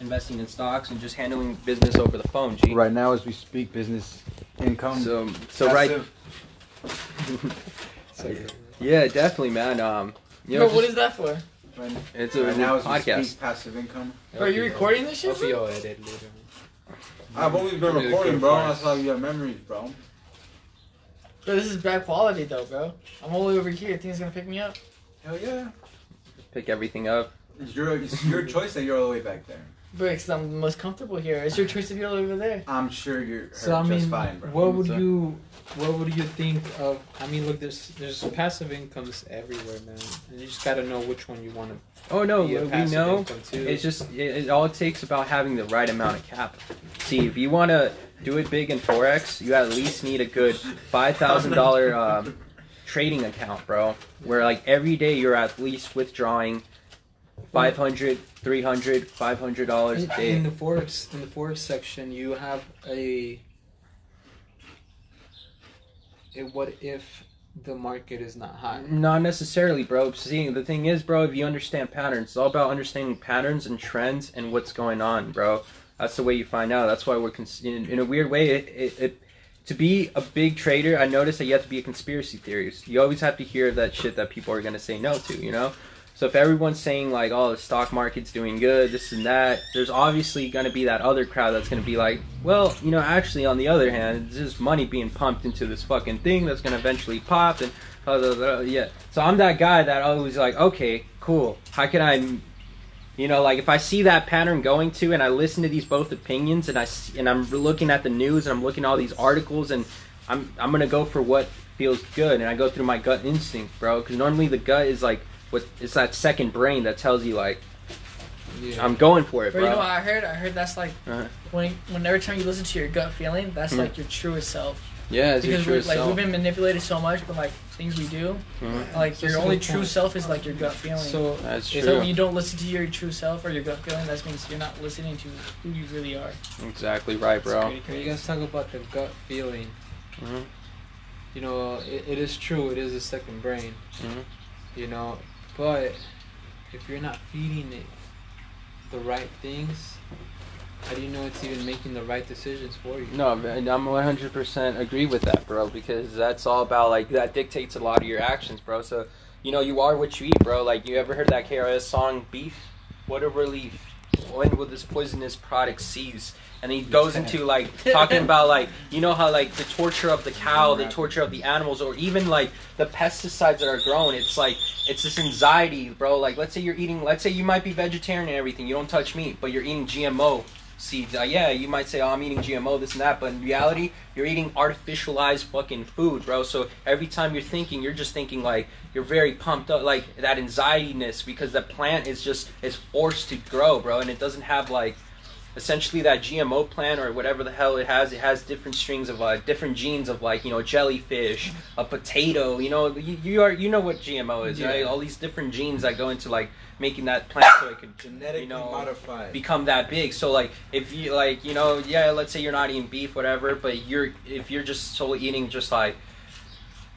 investing in stocks and just handling business over the phone. G. Right now, as we speak, business income. So so right. passive. Yeah, definitely, man. Um, you Bro, know, what just- is that for? Right, it's a right now, as we podcast. speak, passive income. Bro, are you recording this shit? Hope bro? you edit later. I've always been recording, good bro. parts. That's how you have memories, bro. Bro, this is bad quality though, bro. I'm all the way over here. Think it's gonna pick me up? Hell yeah. Pick everything up. It's your it's your choice that you're all the way back there. Bro, because I'm the most comfortable here. It's your choice to be all over there. I'm sure you're So I just mean, fine, bro. what would So- you, what would you think of? I mean, look, there's there's passive incomes everywhere, man, and you just gotta know which one you want to Oh no, be a we know. It's just it, it all takes about having the right amount of capital. See, if you want to do it big in forex, you at least need a good five thousand dollar um, trading account, bro. Where like every day you're at least withdrawing 500 300 500 dollars a day. in the forex in the forex section, you have a, a what if the market is not high. Not necessarily, bro. See, the thing is, bro, if you understand patterns, it's all about understanding patterns and trends and what's going on, bro. That's the way you find out. That's why we're cons- in, in a weird way. It, it, it to be a big trader, I noticed that you have to be a conspiracy theorist. You always have to hear that shit that people are gonna say no to, you know. So if everyone's saying like, "Oh, the stock market's doing good," this and that, there's obviously gonna be that other crowd that's gonna be like, "Well, you know, actually, on the other hand, it's just money being pumped into this fucking thing that's gonna eventually pop." And blah, blah, blah, yeah, so I'm that guy that always like, "Okay, cool. How can I?" You know, like if I see that pattern going to, and I listen to these both opinions, and I and I'm looking at the news, and I'm looking at all these articles, and I'm I'm gonna go for what feels good, and I go through my gut instinct, bro. Because normally the gut is like what it's that second brain that tells you like Yeah. I'm going for it, Bro, bro. you know what I heard? I heard that's like Uh-huh. when when every time you listen to your gut feeling, that's Mhm. like your truest self. yeah, it's Because true we're, like self. we've been manipulated so much, but like things we do, Mhm. like So your only true point. self is like your gut feeling. So That's true. So when you don't listen to your true self or your gut feeling, that means you're not listening to who you really are. exactly right, bro. pretty you guys talk about the gut feeling. Mhm. You know, it, it is true. It is a second brain. Mhm. You know, but if you're not feeding it the right things, how do you know it's even making the right decisions for you? No, man, I'm 100% agree with that, bro, because that's all about, like, that dictates a lot of your actions, bro. So, you know, you are what you eat, bro. Like, you ever heard that KRS song, Beef? What a relief. When will this poisonous product cease? And he goes into, like, talking about, like, you know how, like, the torture of the cow, the torture of the animals, or even, like, the pesticides that are grown. It's, like, it's this anxiety, bro. Like, let's say you're eating, let's say you might be vegetarian and everything. You don't touch meat, but you're eating GMO seeds. Uh, yeah, you might say, "Oh, I'm eating GMO, this and that," but in reality, you're eating artificialized fucking food, bro. So every time you're thinking, you're just thinking like you're very pumped up, like that anxiety-ness because the plant is just is forced to grow, bro, and it doesn't have like essentially that GMO plant or whatever the hell it has. It has different strings of uh, different genes of like you know jellyfish, a potato. You know, you, you are you know what GMO is, Yeah. right? All these different genes that go into like making that plant so it could Genetically you know, modified. become that big. So like if you like you know yeah let's say you're not eating beef whatever, but you're if you're just solely eating just like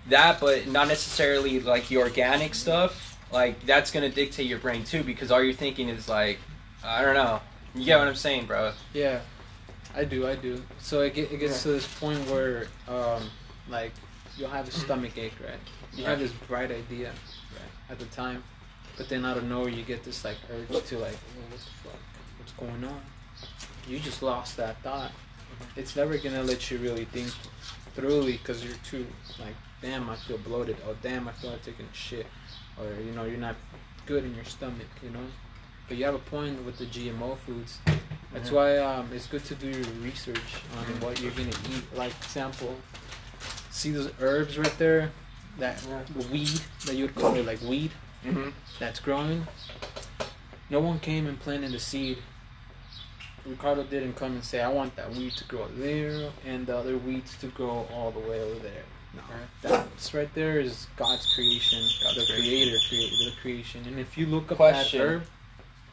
that, but not necessarily like the organic stuff, like that's gonna dictate your brain too because all you're thinking is like I don't know. You get what I'm saying, bro? Yeah, I do. I do. So it, get, it gets to this point where, um, like, you'll have a stomach ache, right? You have this bright idea, right, at the time, but then out of nowhere you get this like urge to like, oh, what the fuck, what's going on? You just lost that thought. It's never gonna let you really think thoroughly because you're too like, damn, I feel bloated. Oh, damn, I feel like taking a shit, or you know, you're not good in your stomach, you know. But you have a point with the GMO foods. That's Mhm. why um, it's good to do your research on what you're gonna eat. Like example, see those herbs right there, that the weed that you would call it like weed Mm-hmm. that's growing. No one came and planted the seed. Ricardo didn't come and say, "I want that weed to grow there and the other weeds to grow all the way over there." No, that's right there is God's creation, the Creator created the creation. And if you look up Question. that herb,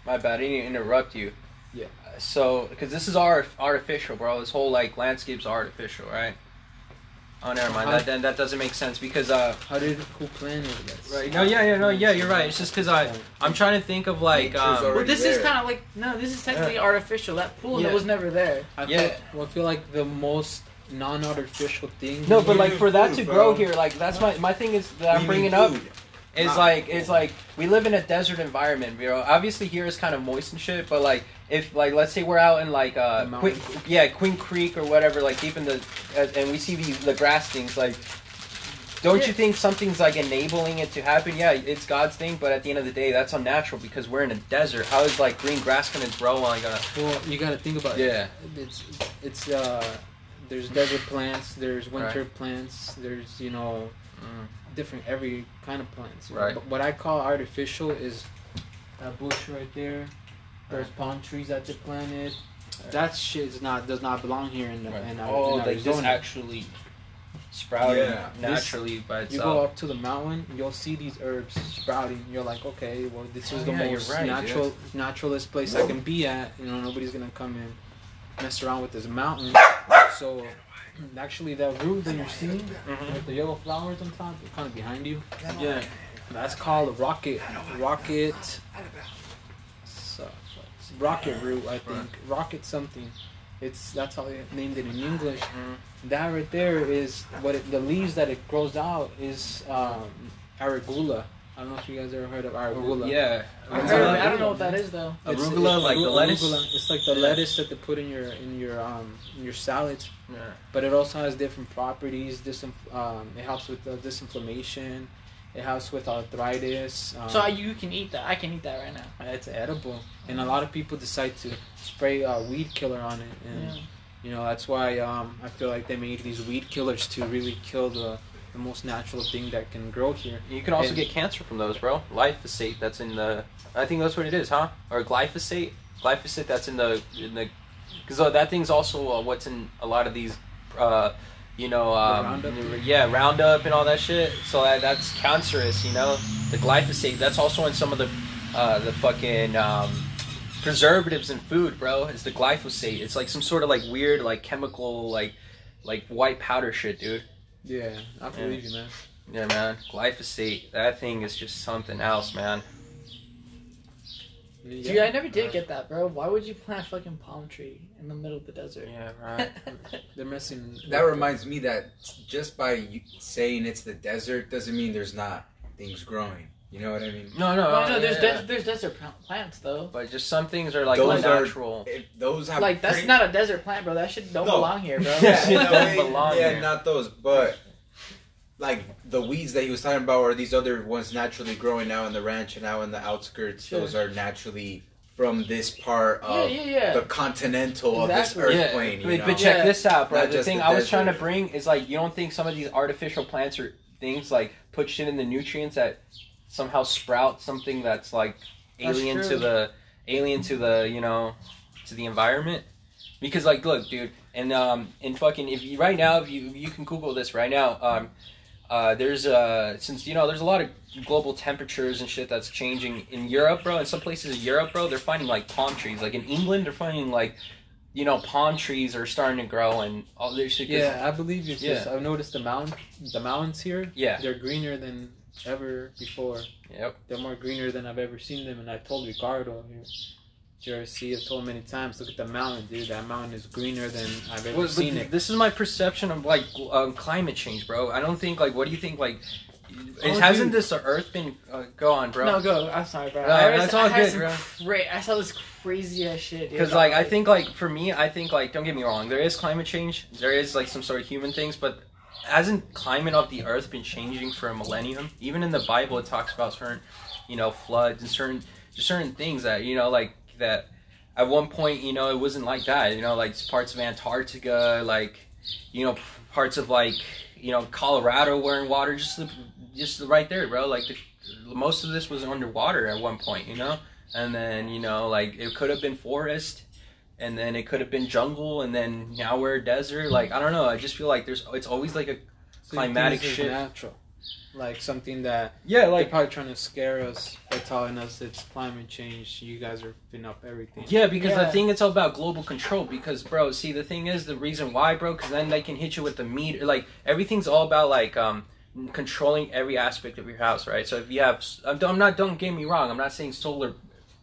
My bad. I didn't interrupt you. Yeah. So, because this is art- artificial, bro. This whole like landscape's artificial, right? Oh, never mind. How- That, then that doesn't make sense because uh. How did who plan this? Right. No. Yeah. Yeah. No. Yeah. You're right. It's just because I I'm trying to think of like um. Well, this is kind of like no, this is technically artificial. That pool Yeah. that was never there. I Yeah. feel, well, I feel like the most non-artificial thing. No, but like Eating for that to bro. grow here, like that's my my thing is that I'm bringing need up food. is like it's like we live in a desert environment, you know. Obviously here is kind of moist and shit, but like if like let's say we're out in like uh Queen, yeah Queen Creek or whatever, like deep in the uh, and we see the the grass things like. Don't Yeah. you think something's like enabling it to happen? Yeah, it's God's thing, but at the end of the day, that's unnatural because we're in a desert. How is like green grass gonna grow on a Well, you got to think about it. yeah? It's it's uh, there's desert plants, there's winter plants, there's you know Mm. Different every kind of plants. Right. But what I call artificial is that bush right there. There's palm trees that they planted. That shit is not does not belong here in, the, in, our, oh, in like this actually sprouting Yeah. naturally by itself. You go up to the mountain, you'll see these herbs sprouting. You're like, okay, well, this is Oh, the yeah, most right, natural, naturalist place I can be at. You know, nobody's gonna come and mess around with this mountain. So, actually, that root that you're seeing Mhm. with the yellow flowers on top, kind of behind you, Yeah. that's called a rocket. Rocket. So, rocket root, I think. Rocket something. It's that's how they named it in English. Mhm. That right there is what it, the leaves that it grows out is um, arugula. I don't know if you guys ever heard of arugula. Yeah. I, heard a- I don't know what that is though. It's- Arugula, it's like the lettuce? arugula. It's like the Yeah. lettuce that they put in your in your um in your salads. Yeah. But it also has different properties. Disinf- um, it helps with the disinflammation. It helps with arthritis. Um, So you can eat that. I can eat that right now. it's edible, and a lot of people decide to spray uh, weed killer on it, and Yeah. you know that's why um, I feel like they made these weed killers to really kill the, the most natural thing that can grow here. You can also And- get cancer from those, bro. Glyphosate, that's in the. I think that's what it is, huh? Or glyphosate, glyphosate, that's in the in the. Because uh, that thing's also uh, what's in a lot of these, uh, you know, um, Roundup? yeah, Roundup and all that shit. So that, that's cancerous, you know. The glyphosate, that's also in some of the, uh, the fucking um, preservatives in food, bro. It's the glyphosate. It's like some sort of like weird like chemical like, like white powder shit, dude. Yeah, I believe you, man. Yeah, man. Glyphosate. That thing is just something else, man. Yeah. Dude, I never did get that, bro. Why would you plant a fucking palm tree in the middle of the desert? Yeah, right. They're messing. That reminds me that just by saying it's the desert doesn't mean there's not things growing. You know what I mean? No, no. well, no, there's yeah. des- there's desert plants though. But just some things are like Those are- unnatural. Those have Like that's pretty- not a desert plant, bro. That shit don't No. belong here, bro. Yeah. Yeah, Shit no, don't belong yeah, here. not those, but like the weeds that he was talking about, are these other ones naturally growing now in the ranch and now in the outskirts. Sure. Those are naturally from this part of yeah, yeah. yeah. the continental of this earth Yeah, plane. You but, know? but check Yeah. this out, bro. Not the thing the I was trying to bring is like you don't think some of these artificial plants or things like put shit in the nutrients that somehow sprout something that's like That's alien to the alien to the you know to the environment. Because like, look, dude, and um, and fucking, if you right now, if you you can Google this right now, um, uh, there's uh, since you know, there's a lot of global temperatures and shit that's changing in Europe, bro. In some places in Europe, bro, they're finding like palm trees. Like in England, they're finding like, you know, palm trees are starting to grow and all this shit. Yeah, I believe it's just. Yeah. I've noticed the mountain, the mountains here. Yeah. They're greener than ever before. Yep. They're more greener than I've ever seen them, and I told Ricardo here. JRC, I've told him many times, look at the mountain, dude. That mountain is greener than I've ever Well, seen it. This is my perception of like um, climate change, bro. I don't think like. What do you think? Like, Oh, hasn't dude. this Earth been? Uh, go on, bro. No, go. I'm sorry, bro. No, I that's all good, bro. Cra- I saw this crazy ass shit. dude. Because like I think like for me, I think like don't get me wrong, there is climate change, there is like some sort of human things, but hasn't climate of the Earth been changing for a millennium? Even in the Bible, it talks about certain, you know, floods and certain just certain things that you know like that. At one point, you know, it wasn't like that. You know, like parts of Antarctica, like you know, parts of like you know Colorado were in water, just the, just right there, bro. Like the, most of this was underwater at one point, you know and then you know like it could have been forest and then it could have been jungle and then now we're a desert like i don't know i just feel like there's it's always like a So climatic this shift. Natural. like something that Yeah, like probably trying to scare us by telling us it's climate change. You guys are finna up everything. Yeah, because Yeah. the thing it's all about global control. Because, bro, see, the thing is the reason why, bro, because then they can hit you with the meter. Like everything's all about like um controlling every aspect of your house, right? So if you have, I'm I'm not. Don't get me wrong. I'm not saying solar,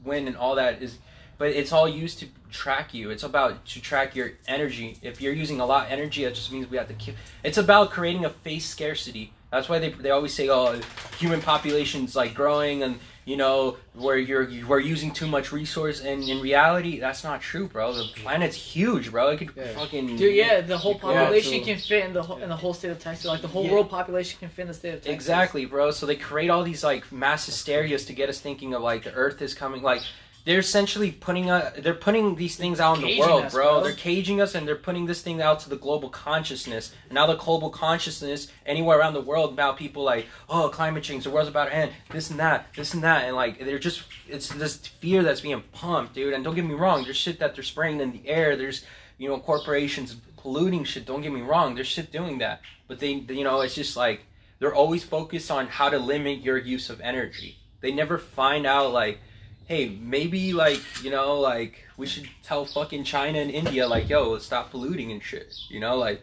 wind, and all that is, but it's all used to track you. It's about to track your energy. If you're using a lot of energy, that just means we have to keep. It's about creating a face scarcity. That's why they they always say, oh, human population's like growing and you know where you're we're using too much resource and in reality that's not true bro the planet's huge bro it could Yeah. fucking Dude, yeah, the whole population too. can fit in the whole in the whole state of Texas. Like the whole Yeah. world population can fit in the state of Texas. exactly bro so they create all these like mass hysterias to get us thinking of like the earth is coming like they're essentially putting uh, they're putting these things out in the world us, bro. bro. they're caging us and they're putting this thing out to the global consciousness. And now the global consciousness anywhere around the world about people like oh climate change the world's about to end this and that this and that. And like they're just it's this fear that's being pumped dude. And don't get me wrong there's shit that they're spraying in the air. There's you know corporations polluting shit. Don't get me wrong there's shit doing that. But they you know it's just like they're always focused on how to limit your use of energy. They never find out like hey maybe like you know like we should tell fucking china and india like yo stop polluting and shit you know like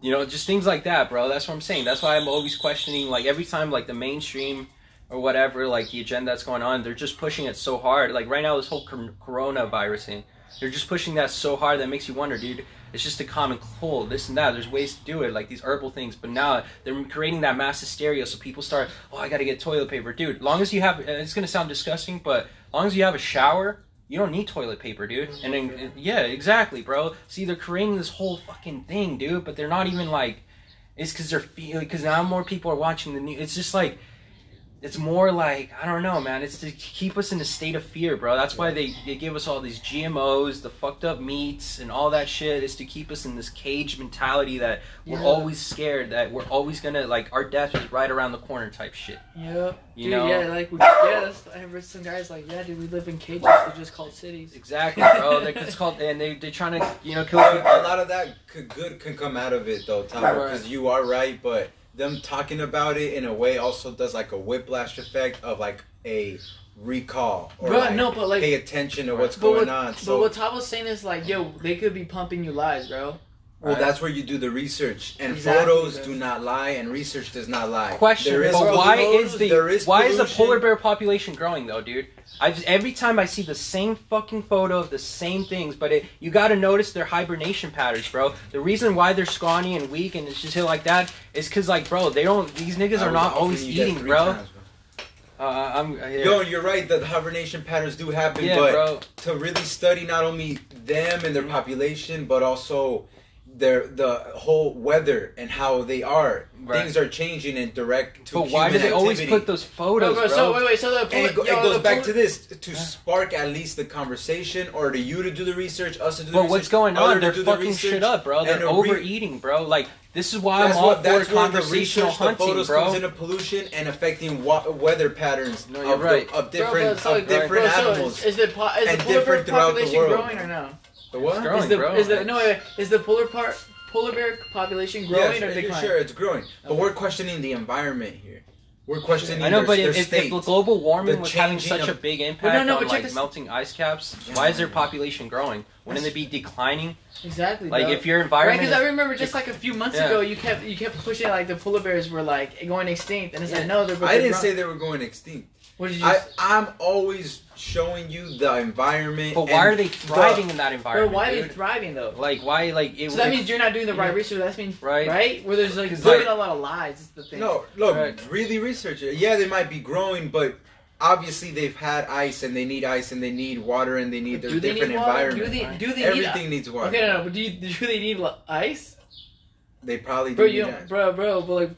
you know just things like that bro. That's what i'm saying. That's why i'm always questioning like every time like the mainstream or whatever like the agenda that's going on they're just pushing it so hard. Like right now this whole cor- coronavirus thing they're just pushing that so hard that makes you wonder dude it's just a common cold this and that there's ways to do it like these herbal things but now they're creating that mass hysteria so people start oh i gotta get toilet paper dude long as you have it's gonna sound disgusting but long as you have a shower you don't need toilet paper, dude. And then, yeah, exactly, bro. See, they're creating this whole fucking thing, dude. But they're not even like, it's because they're feeling because now more people are watching the news. It's just like, it's more like I don't know, man. It's to keep us in a state of fear, bro. That's why they, they give us all these GMOs, the fucked up meats, and all that shit. Is to keep us in this cage mentality that we're Yeah. always scared that we're always gonna like our death is right around the corner type shit. Yeah, You dude, know? yeah, like we, yeah, that's, I heard some guys like, yeah, dude, we live in cages. They're just called cities. Exactly, bro. They, it's called and they they're trying to you know kill a people. lot of that could, good can come out of it though, Tyler, Right. because you are right. But them talking about it in a way also does like a whiplash effect of like a recall or Bro, like, no, but like, pay attention to what's going what, on. but So what Tavo's saying is like, yo, they could be pumping you lies, bro. well, Right. that's where you do the research, and Exactly, photos bro. do not lie, and research does not lie. Question, There is but photos, why is the there is why is the polar bear population growing though, dude? I've every time I see the same fucking photo of the same things, but it, you got to notice their hibernation patterns, bro. The reason why they're scrawny and weak and it's just shit like that is because, like, bro, they don't. These niggas I are not always eating, bro. times, Uh, I'm uh, yeah, Yo, you're right. The hibernation patterns do happen, yeah, but bro. to really study not only them and their population, but also their the whole weather and how they are. Right. Things are changing in direct to But why do human they always put those photos, bro, bro? so wait, wait, so the And it, go, yo, it goes the back polar- to this to spark at least the conversation, or to you to do the research, us to do the But research. what's going on? They're do the fucking research, shit up, bro. They're to re- overeating, bro. Like this is why That's I'm all what. for That's where the conversational research, the hunting, photos bro. comes into pollution and affecting wa- weather patterns No, you're of, the- right. of Bro, different but so, of different bro, so. Is, is the po- is and the polar bear different throughout the population world. growing or no? The what? It's growing, is the bro. is the no wait, is the polar part polar bear population growing yes, or you're declining? Sure, it's growing, but Okay. we're questioning the environment here. We're questioning. I know, their, but their if, if, state. global warming The was having changing such a big impact Well, no, no, on like this- melting ice caps, Yeah, why is their population growing? Wouldn't it be declining? Exactly. Like bro. if your environment, Right, because I remember just like a few months Yeah. ago, you kept you kept pushing like the polar bears were like going extinct, and it's Yeah. like no, they're. but I didn't grow- say they were going extinct. What did you? I, I'm always showing you the environment. but why and are they the- thriving in that bro, environment? why are they thriving though? like why? Like it, So that it- means you're not doing the right Yeah. research. That means Right. right, where there's like 'Cause, there's like- a lot of lies. Is the thing. No, look, Right. really research it. Yeah, they might be growing, but obviously they've had ice and they need ice and they need water and they need their do they different need environment. Do they do they Everything need? needs water. Okay, no, no, but do, you, do they need ice? They probably do Bro, need you that. bro, bro, but like,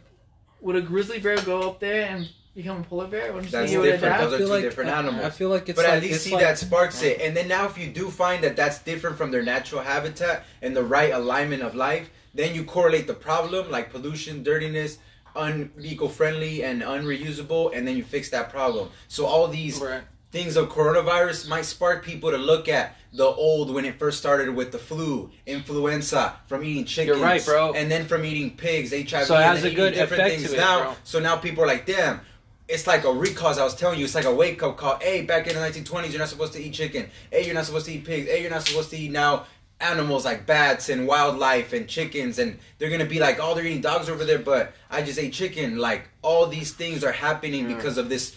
would a grizzly bear go up there and become a polar bear? Wouldn't you That's think it would different. adapt? Those are two like- different I- animals. I feel like it's but like, at least see like, that sparks it. And then now, if you do find that that's different from their natural habitat and the right alignment of life, then you correlate the problem, like pollution, dirtiness, un-eco-friendly, and unreusable, and then you fix that problem. So all these Right. things of coronavirus might spark people to look at the old when it first started with the flu, influenza, from eating chickens. You're right, bro. And then from eating pigs, HIV. So it and has then a good different effect things to it, now. bro. So now people are like, damn. It's like a recall. as I was telling you, it's like a wake up call. Hey, back in the 1920s, you're not supposed to eat chicken. Hey, you're not supposed to eat pigs. Hey, you're not supposed to eat now animals like bats and wildlife and chickens. And they're gonna be like, oh, they're eating dogs over there, but I just ate chicken. Like all these things are happening Mm. because of this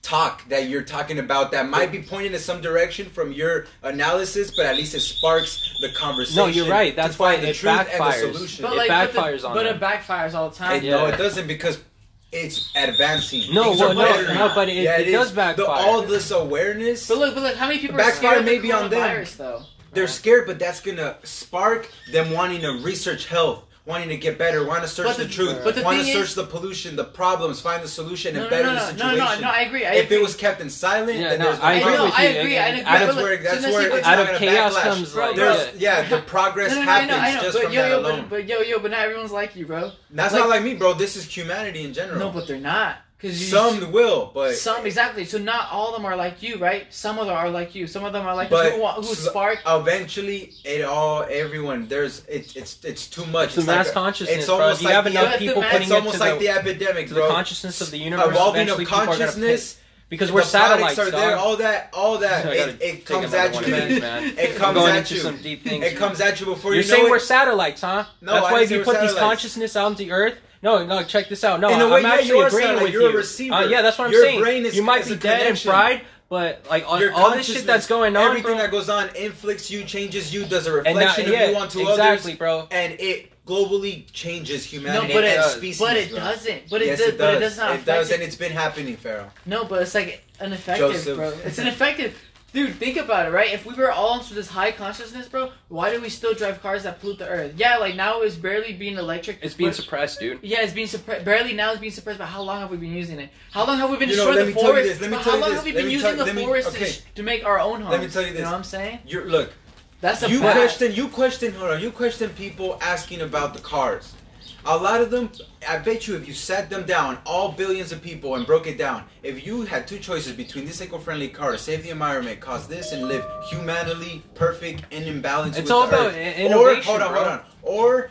talk that you're talking about that might be pointing in some direction from your analysis, but at least it sparks the conversation. No, you're right. That's why the it truth and backfires. the solution. It but like, but, backfires the, on but them. it backfires all the time. It- No, it doesn't because it's advancing. No, Things well, no, better. no, but it, Yeah, it, is. does The- backfire. all this awareness, But look, but look, how many people are Backfire scared of may the be on them. coronavirus, though? they're scared, but that's gonna spark them wanting to research health, wanting to get better, want to search But the, the- truth, but the want to search is- the pollution, the problems, find the solution, and No, no, better no, the situation. no, no, no, I agree. I if agree. it was kept in silent, Yeah, then no, there's no I agree I know, I you. agree, I agree. Out That's of- where that's where it's what- out not of chaos backlash. comes, Bro, like, bro. There's, yeah, the progress no, no, no, happens know, I know, just but from yo, that yo, alone. but, but yo, yo, but not everyone's like you, bro. That's like- not like me, bro. This is humanity in general. No, but they're not. Cause you some will, but some exactly. So not all of them are like you, right? Some of them are like you. Some of them are like But who, who spark. eventually it all everyone there's it's it's it's too much. It's the like mass a- consciousness, It's bro. almost If you like have the, enough people mass- putting it's it almost to like the, the epidemic, to the consciousness of the universe, Evolving of people are gonna consciousness. Because we're products satellites, are there. dog. All that, all that, I it, it comes at you. of man. It comes going at into you. some deep things. It comes at you before You're you saying know we're satellites, huh? No, That's I why if you we're put these satellites. consciousness out into Earth. No, no, check this out. No, In a I'm way, yeah, actually you agreeing satellite. with You're a receiver. Uh, yeah, that's what I'm saying. Your saying. brain is- you might is be a dead and fried, but like all, all this shit that's going on, everything bro. that goes on inflicts you, changes you, does a and now, reflection yeah, of you onto exactly, others, bro. and it globally changes No, humanity but and it, species. but it bro. doesn't. But it, yes, does, it does. But it does not it does, it. and it's been happening, Pharaoh. No, but it's like ineffective, Joseph. bro. It's ineffective. Dude, think about it, right? If we were all into this high consciousness, bro, why do we still drive cars that pollute the earth? Yeah, like now it's barely being electric. It's being but- suppressed, dude. Yeah, it's being suppressed. Barely now it's being suppressed. But how long have we been using it? How long have we been You destroying let the me forest? this, let me But how long this, have we been me using tell- the let me- forest okay. to, to make our own homes? Let me tell you this. You know what I'm saying? You're look. That's a You fact. question. You question. Hold on. You question people asking about the cars. A lot of them. I bet you, if you sat them down, all billions of people, and broke it down, if you had two choices between this eco-friendly car save the environment, cause this, and live humanely perfect and in balance It's with all the about earth, or hold on, bro. hold on, or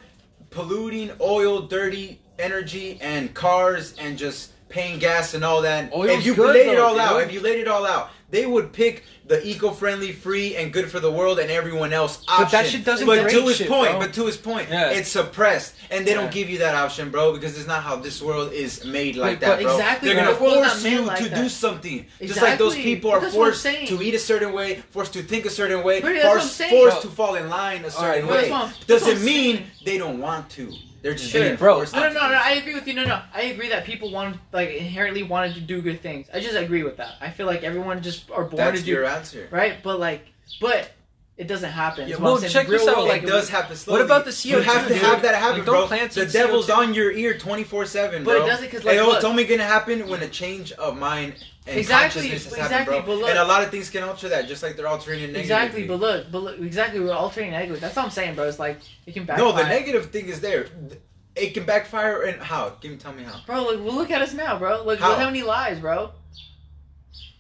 polluting oil, dirty energy, and cars, and just paying gas and all that. Oil's if you good, laid it though, all out, dude. if you laid it all out, they would pick the eco-friendly, free, and good for the world, and everyone else option. But that shit doesn't But to his shit, point, bro. but to his point, Yeah. it's suppressed, and they Yeah. don't give you that option, bro, because it's not how this world is made like But- that, bro. exactly, They're bro. gonna The not force you like to that. do something, just like those people are that's what I'm forced to eat a certain way, forced to think a certain way, Bro, that's what I'm forced, forced to fall in line a certain Alright, bro, that's way. what I'm- that's what Doesn't mean saying. they don't want to. They're just Sure. being Bro, forced. No, no, no, no. I agree with you. No, no. I agree that people want, like, inherently wanted to do good things. I just agree with that. I feel like everyone just are born That's to do your answer. right, but like, but it doesn't happen. Yeah, is what I'm well, saying. check Real this out, world, like, it does happen What about the CO2? You have to dude? have that happen, Like, don't bro. plant The devil's CO2. on your ear 24 7, But it doesn't because like, hey, oh, look- it's only gonna happen when a change of mind and Exactly, consciousness has exactly, happened, but look- and a lot of things can alter that, just like they're altering it negatively. Exactly, but look, but look, exactly, we're altering negative. That's what I'm saying, bro. It's like it can backfire. no, the negative thing is there. It can backfire, and how? Give me, tell me how. Bro, look, well, look at us now, bro. Look, How? look how many lies, bro.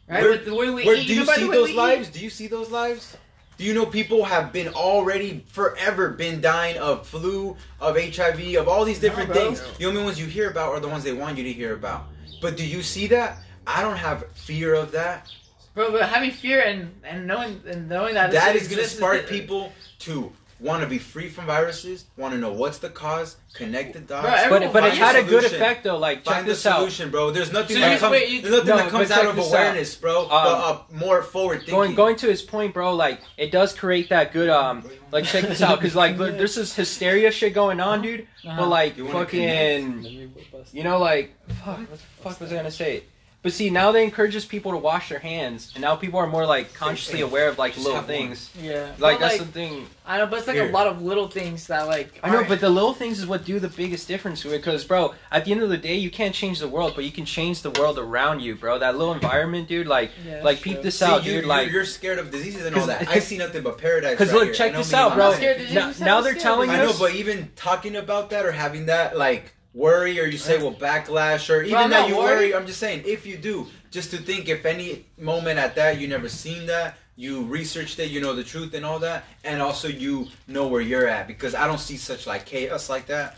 Right, Where- the way we Where, eat. do you see those lives? eat. Do you see those lives? Do you know people have been already forever been dying of flu, of HIV, of all these different No, things? The only ones you hear about are the ones they want you to hear about. But do you see that? I don't have fear of that. bro. But having fear and and knowing and knowing that That is going to spark people to want to be free from viruses, want to know what's the cause, connect the dots. Bro, But but it had a good effect though. Like check Find the this out. solution, bro. There's nothing So that you- comes. wait, you- there's nothing No, that comes out of this out. awareness, bro. Um, but uh, more forward thinking. Going going to his point, bro. Like it does create that good um. Like check this out, because like look, there's this hysteria shit going on, dude. Uh-huh. But like You fucking, you know, like fuck, what the fuck was I gonna say? But see, now they encourages people to wash their hands, and now people are more like consciously aware of like Just little have one. things. Yeah, Like But, that's like, the thing. I know, but it's like Here. a lot of little things that like. I know, aren't- but the little things is what do the biggest difference to it. Because, bro, at the end of the day, you can't change the world, but you can change the world around you, bro. That little environment, dude. Like, Yeah, like true. peep this See, out, you, dude. you're, Like, you're scared of diseases and all 'Cause- that. I see nothing but paradise. Because right look, here. check I know this out, bro. I'm my- not scared. Did you Now, say now they're scared? telling I know, us. but even talking about that or having that like worry, or you say well backlash, or even I'm that you worried. worry. I'm just saying if you do, just to think if any moment at that you never seen that, you researched it, you know the truth and all that, and also you know where you're at because I don't see such like chaos like that.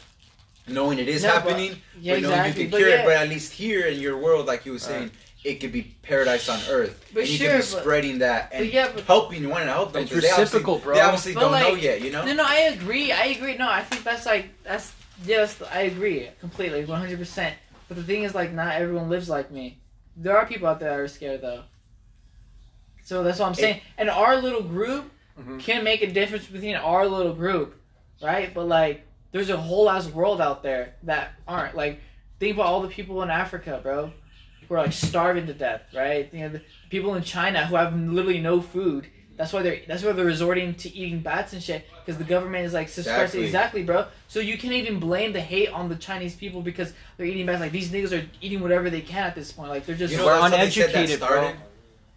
Knowing it is No, but- happening, Yeah, but knowing exactly. you can But cure yeah. it, but at least here in your world, like you were saying, it could be paradise on earth, But and you sure, could be but- spreading that and but yeah, but- helping. You want to help them. It's 'cause they reciprocal, bro. They obviously But, don't know yet, you know. No, no, I agree. I agree. No, I think that's like that's yes, I agree completely, one hundred percent. But the thing is, like, not everyone lives like me. There are people out there that are scared though. So that's what I'm saying. And our little group Mhm. can make a difference between our little group, right? But like, there's a whole ass world out there that aren't. Like, think about all the people in Africa, bro, who are like starving to death, right? You know, the people in China who have literally no food. That's why they're that's why they're resorting to eating bats and shit because the government is like suppressing Exactly. exactly, bro. So you can't even blame the hate on the Chinese people because they're eating bats. Like these niggas are eating whatever they can at this point. Like they're just You know, We're that's they said uneducated, bro.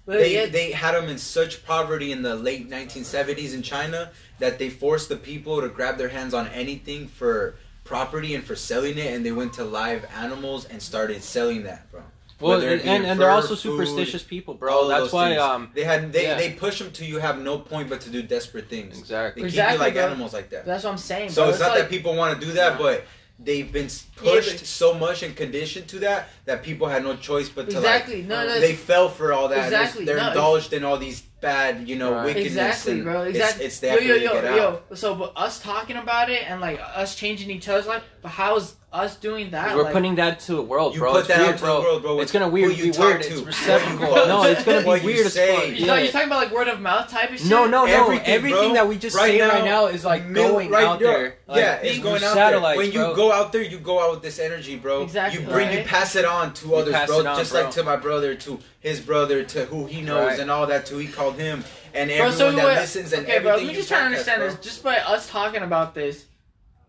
They, yeah, they had them in such poverty in the late 1970s in China that they forced the people to grab their hands on anything for property and for selling it, and they went to live animals and started selling that, bro. Well, Whether it and, and, they're fur, also food, superstitious people, bro. That's why things. um they had they, yeah. they push them to you have no point but to do desperate things. exactly. They Exactly, keep you like bro. animals like that. that's what I'm saying. So bro. it's, not like, that people want to do that, Yeah. but they've been s- Yeah, pushed but- so much and conditioned to that that people had no choice but to exactly. like no, no, they fell for all that. and it's- Exactly, They're no, indulged in all these bad, you know, Right. wickedness. Exactly, and bro. Exactly. It's, the yo, effort yo, to yo, out. yo. So, but us talking about it and like us changing each other's life, but how's us doing that? We're like, putting that to the world, You bro. put it's that weird, out to bro. the world, bro. It's gonna Who weird you be talk weird. to, It's what you reciprocal. post, no, it's gonna what be you weird as say. fuck. You Yeah. know, you're talking about like word of mouth type of shit. No, no, no. Everything, Everything, bro. that we just Right say now, right now is like Mil- going right out now- there. Like, yeah, it's going out satellites, there. When you bro. go out there, you go out with this energy, bro. Exactly, You bring, you right. pass it on to You others, pass bro. it on, Just bro. like to my brother, to his brother, to who he knows, Right. and all that. To he called him, and Bro, everyone so that what- listens and okay, bro. Let everything me you just try to podcast, understand bro. this. Just by us talking about this,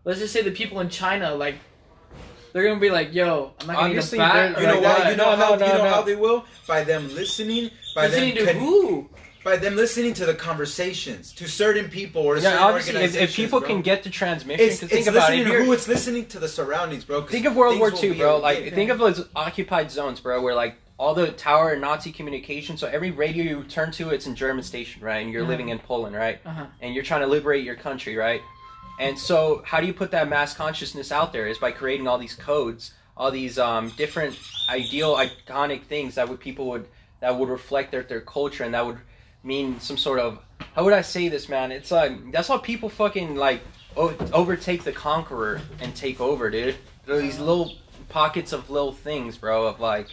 let's just say the people in China, like, they're gonna be like, "Yo, I'm not gonna Obviously, eat a You know like why? that. You know No, how? no, you know no. how they will by them listening, by Listening them to con- who? by them listening to the conversations to certain people or to Yeah, certain obviously, if, if organizations, people bro. can get the transmission, it's, because it's think about it. listening If to you're- who it's listening to the surroundings, bro. Think of World War will II, bro. okay. Like, think of those occupied zones, bro, where like all the tower and Nazi communication. So every radio you turn to, it's in German station, right? And you're Uh-huh. living in Poland, right? Uh-huh. And you're trying to liberate your country, right? And so, how do you put that mass consciousness out there? Is by creating all these codes, all these um, different ideal, iconic things that would people would that would reflect their their culture and that would mean some sort of how would I say this, man? It's like that's how people fucking like o- overtake the conqueror and take over, dude. There are these little pockets of little things, bro. Of like,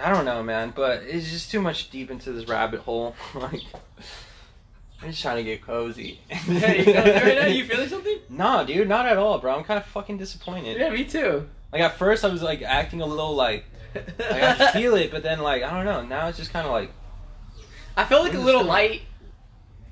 I don't know, man, but it's just too much deep into this rabbit hole. like, I'm just trying to get cozy. Hey, you right now? You feeling something? No, dude, not at all, bro. I'm kind of fucking disappointed. Yeah, me too. Like at first, I was like acting a little like, like I feel it, but then like I don't know. Now it's just kind of like, I felt like a little light,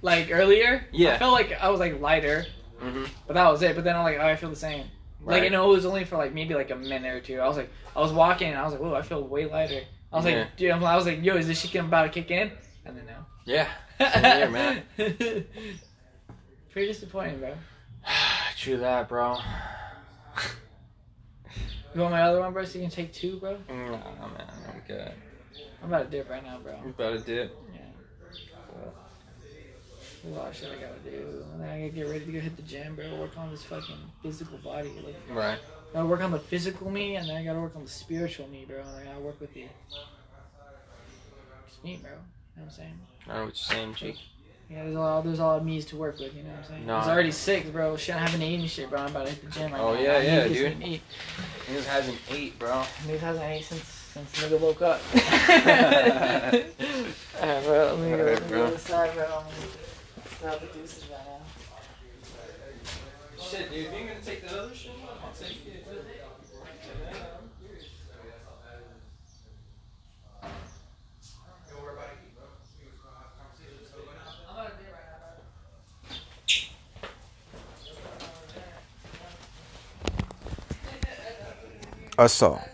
like earlier. Yeah. I felt like I was like lighter, mhm. but that was it. But then I'm like, oh, I feel the same. Like you know, it was only for like maybe like a minute or two. I was like, I was walking and I was like, whoa, I feel way lighter. I was Yeah. like, dude, I'm, I was like, yo, is this shit about to kick in? And then no. Yeah, here, man. Pretty disappointing, bro. True that, bro. You want my other one, bro? So you can take two, bro. Nah, man, I'm good. I'm about to dip right now, bro. I'm about to dip. Yeah. There's a lot of shit I gotta do. And then I gotta get ready to go hit the gym, bro. Work on this fucking physical body. Like, Right. I gotta work on the physical me, and then I gotta work on the spiritual me, bro. And I gotta work with the. Just me, bro. You know what I'm saying? I know what you're saying, G. Yeah, there's a lot, there's a lot of me's to work with. You know what I'm saying? No. It's already six, bro. Shit, I haven't eaten shit, bro. I'm about to hit the gym right Oh, now. yeah, I yeah, dude. something to Eat. Niggas hasn't ate, bro. Niggas hasn't ate since since nigga woke up. Alright, bro. Let me go, Alright, let me bro. go bro. I'm gonna stop the deuces right now. Shit, dude, you ain't gonna take that other shit? Us all.